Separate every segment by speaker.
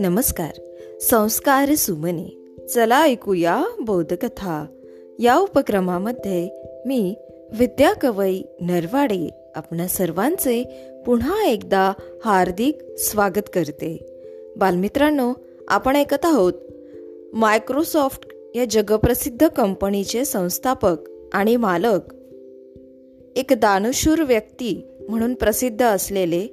Speaker 1: नमस्कार. संस्कार सुमने. चला ऐकूया बौद्धकथा या उपक्रमामध्ये मी विद्या कवई नरवाडे आपणा सर्वांचे पुन्हा एकदा हार्दिक स्वागत करते. बालमित्रांनो आपण ऐकत आहोत मायक्रोसॉफ्ट या जगप्रसिद्ध कंपनीचे संस्थापक आणि मालक. एक दानशूर व्यक्ती म्हणून प्रसिद्ध असलेले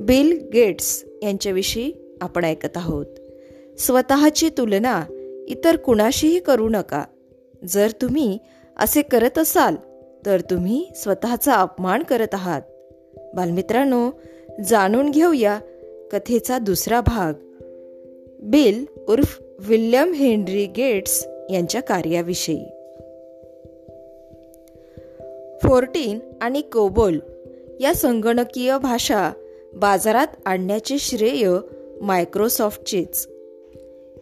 Speaker 1: बिल गेट्स यांच्याविषयी आपण ऐकत आहोत. स्वतःची तुलना इतर कुणाशीही करू नका. जर तुम्ही असे करत असाल तर तुम्ही स्वतःचा अपमान करत आहात. बालमित्रांनो जाणून घेऊया कथेचा दुसरा भाग. बिल उर्फ विल्यम हेनरी गेट्स यांच्या कार्याविषयी. फोर्टीन आणि कोबोल या संगणकीय भाषा बाजारात आणण्याचे श्रेय मायक्रोसॉफ्टचेच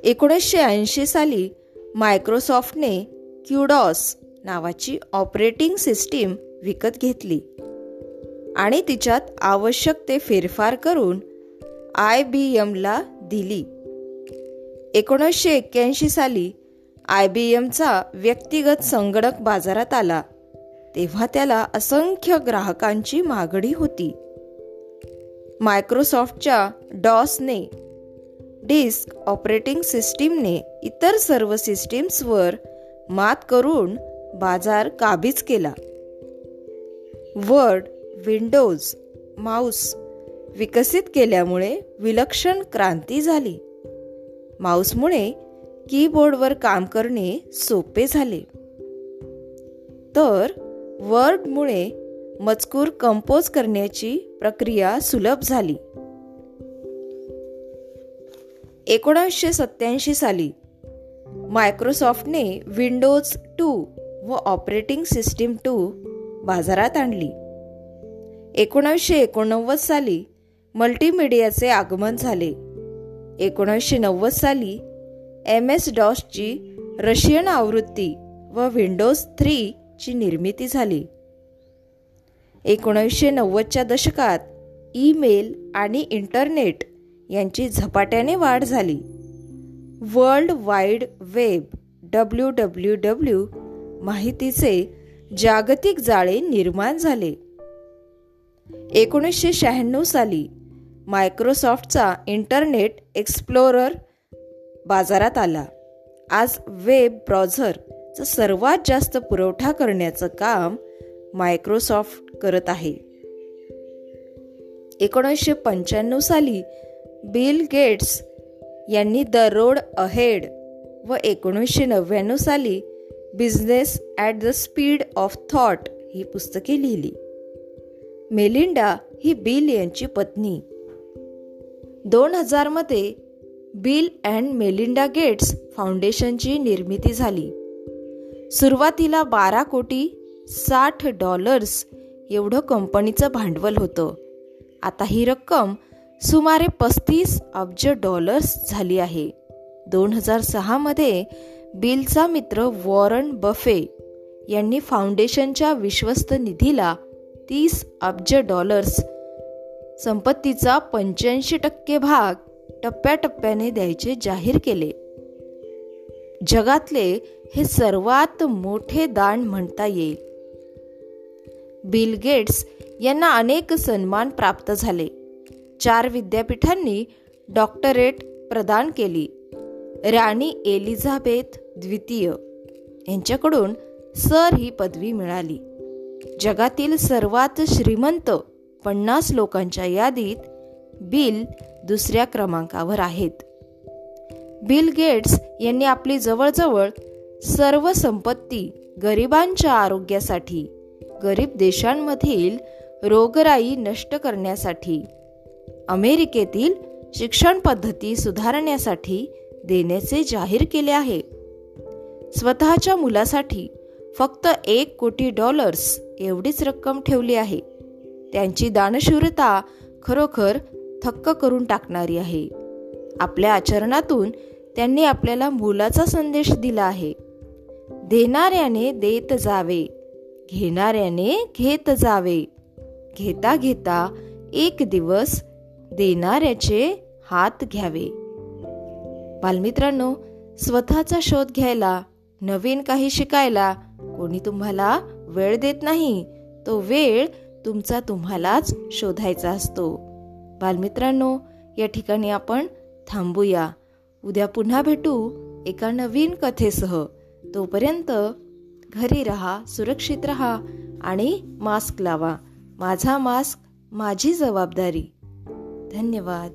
Speaker 1: एकोणीसशे ऐंशी साली मायक्रोसॉफ्टने क्युडॉस नावाची ऑपरेटिंग सिस्टीम विकत घेतली आणि तिच्यात आवश्यक ते फेरफार करून आय बी एमला दिली. एकोणीसशे एक्क्याऐंशी साली आय बी एमचा व्यक्तिगत संगणक बाजारात आला. तेव्हा त्याला असंख्य ग्राहकांची मागणी होती. मायक्रोसॉफ्टच्या डॉसने डिस्क ऑपरेटिंग सिस्टीमने इतर सर्व सिस्टीम्सवर मात करून बाजार काबीज केला. वर्ड विंडोज माऊस विकसित केल्यामुळे विलक्षण क्रांती झाली. माऊसमुळे कीबोर्डवर काम करणे सोपे झाले. तर वर्डमुळे मजकूर कंपोज करण्याची प्रक्रिया सुलभ झाली. एकोणीसशे सत्याऐंशी साली मायक्रोसॉफ्टने विंडोज टू व ऑपरेटिंग सिस्टीम टू बाजारात आणली. एकोणीसशे एकोणनव्वद साली मल्टीमीडियाचे आगमन झाले. एकोणीसशे नव्वद साली एम एस डॉसची रशियन आवृत्ती व विंडोज थ्री ची निर्मिती झाली. एकोणीसशे नव्वदच्या दशकात ईमेल आणि इंटरनेट यांची झपाट्याने वाढ झाली. World wide web W W W माहितीचे जागतिक जाळे निर्माण झाले. एकोणीसशे शहाण्णव साली मायक्रोसॉफ्टचा इंटरनेट एक्सप्लोरर बाजारात आला. आज वेब ब्राउझरचा सर्वात जास्त पुरवठा करण्याचं काम मायक्रोसॉफ्ट करत आहे. एकोणीसशे पंच्याण्णव साली बिल गेट्स यांनी द रोड अहेड व एकोणीसशे नव्याण्णव साली business at the speed of thought ही पुस्तके लिहिली. मेलिंडा ही बिल यांची पत्नी. दोन हजारमध्ये बिल अँड मेलिंडा गेट्स फाउंडेशनची निर्मिती झाली. सुरुवातीला बारा कोटी साठ डॉलर्स एवढं कंपनीचं भांडवल होतं. आता ही रक्कम सुमारे पस्तीस अब्ज डॉलर्स झाली आहे. दोन हजार सहामध्ये बिलचा मित्र वॉरन बफे यांनी फाउंडेशनच्या विश्वस्त निधीला तीस अब्ज डॉलर्स संपत्तीचा पंच्याऐंशी टक्के भाग टप्प्याटप्प्याने द्यायचे जाहीर केले. जगातले हे सर्वात मोठे दान म्हणता येईल. बिल गेट्स यांना अनेक सन्मान प्राप्त झाले. चार विद्यापीठांनी डॉक्टरेट प्रदान केली. राणी एलिझाबेथ द्वितीय. यांच्याकडून सर ही पदवी मिळाली. जगातील सर्वात श्रीमंत पन्नास लोकांच्या यादीत बिल दुसऱ्या क्रमांकावर आहेत. बिल गेट्स यांनी आपली जवळजवळ सर्व संपत्ती गरिबांच्या आरोग्यासाठी गरीब देशांमधील रोगराई नष्ट करण्यासाठी अमेरिकेतील शिक्षण पद्धती सुधारण्यासाठी देण्याचे जाहीर केले आहे. स्वतःच्या मुलासाठी फक्त एक कोटी डॉलर्स एवढीच रक्कम ठेवली आहे. त्यांची दानशूरता खरोखर थक्क करून टाकणारी आहे. आपल्या आचरणातून त्यांनी आपल्याला मुलाचा संदेश दिला आहे. देणाऱ्याने देत जावे घेणाऱ्याने घेत जावे. घेता घेता एक दिवस देणाऱ्याचे हात घ्यावे. बालमित्रांनो स्वतःचा शोध घ्यायला नवीन काही शिकायला कोणी तुम्हाला वेळ देत नाही तो वेळ तुमचा तुम्हालाच शोधायचा असतो. बालमित्रांनो या ठिकाणी आपण थांबूया. उद्या पुन्हा भेटू एका नवीन कथेसह. तोपर्यंत घरी रहा सुरक्षित रहा आणि मास्क लावा. माझा मास्क माझी जबाबदारी. धन्यवाद.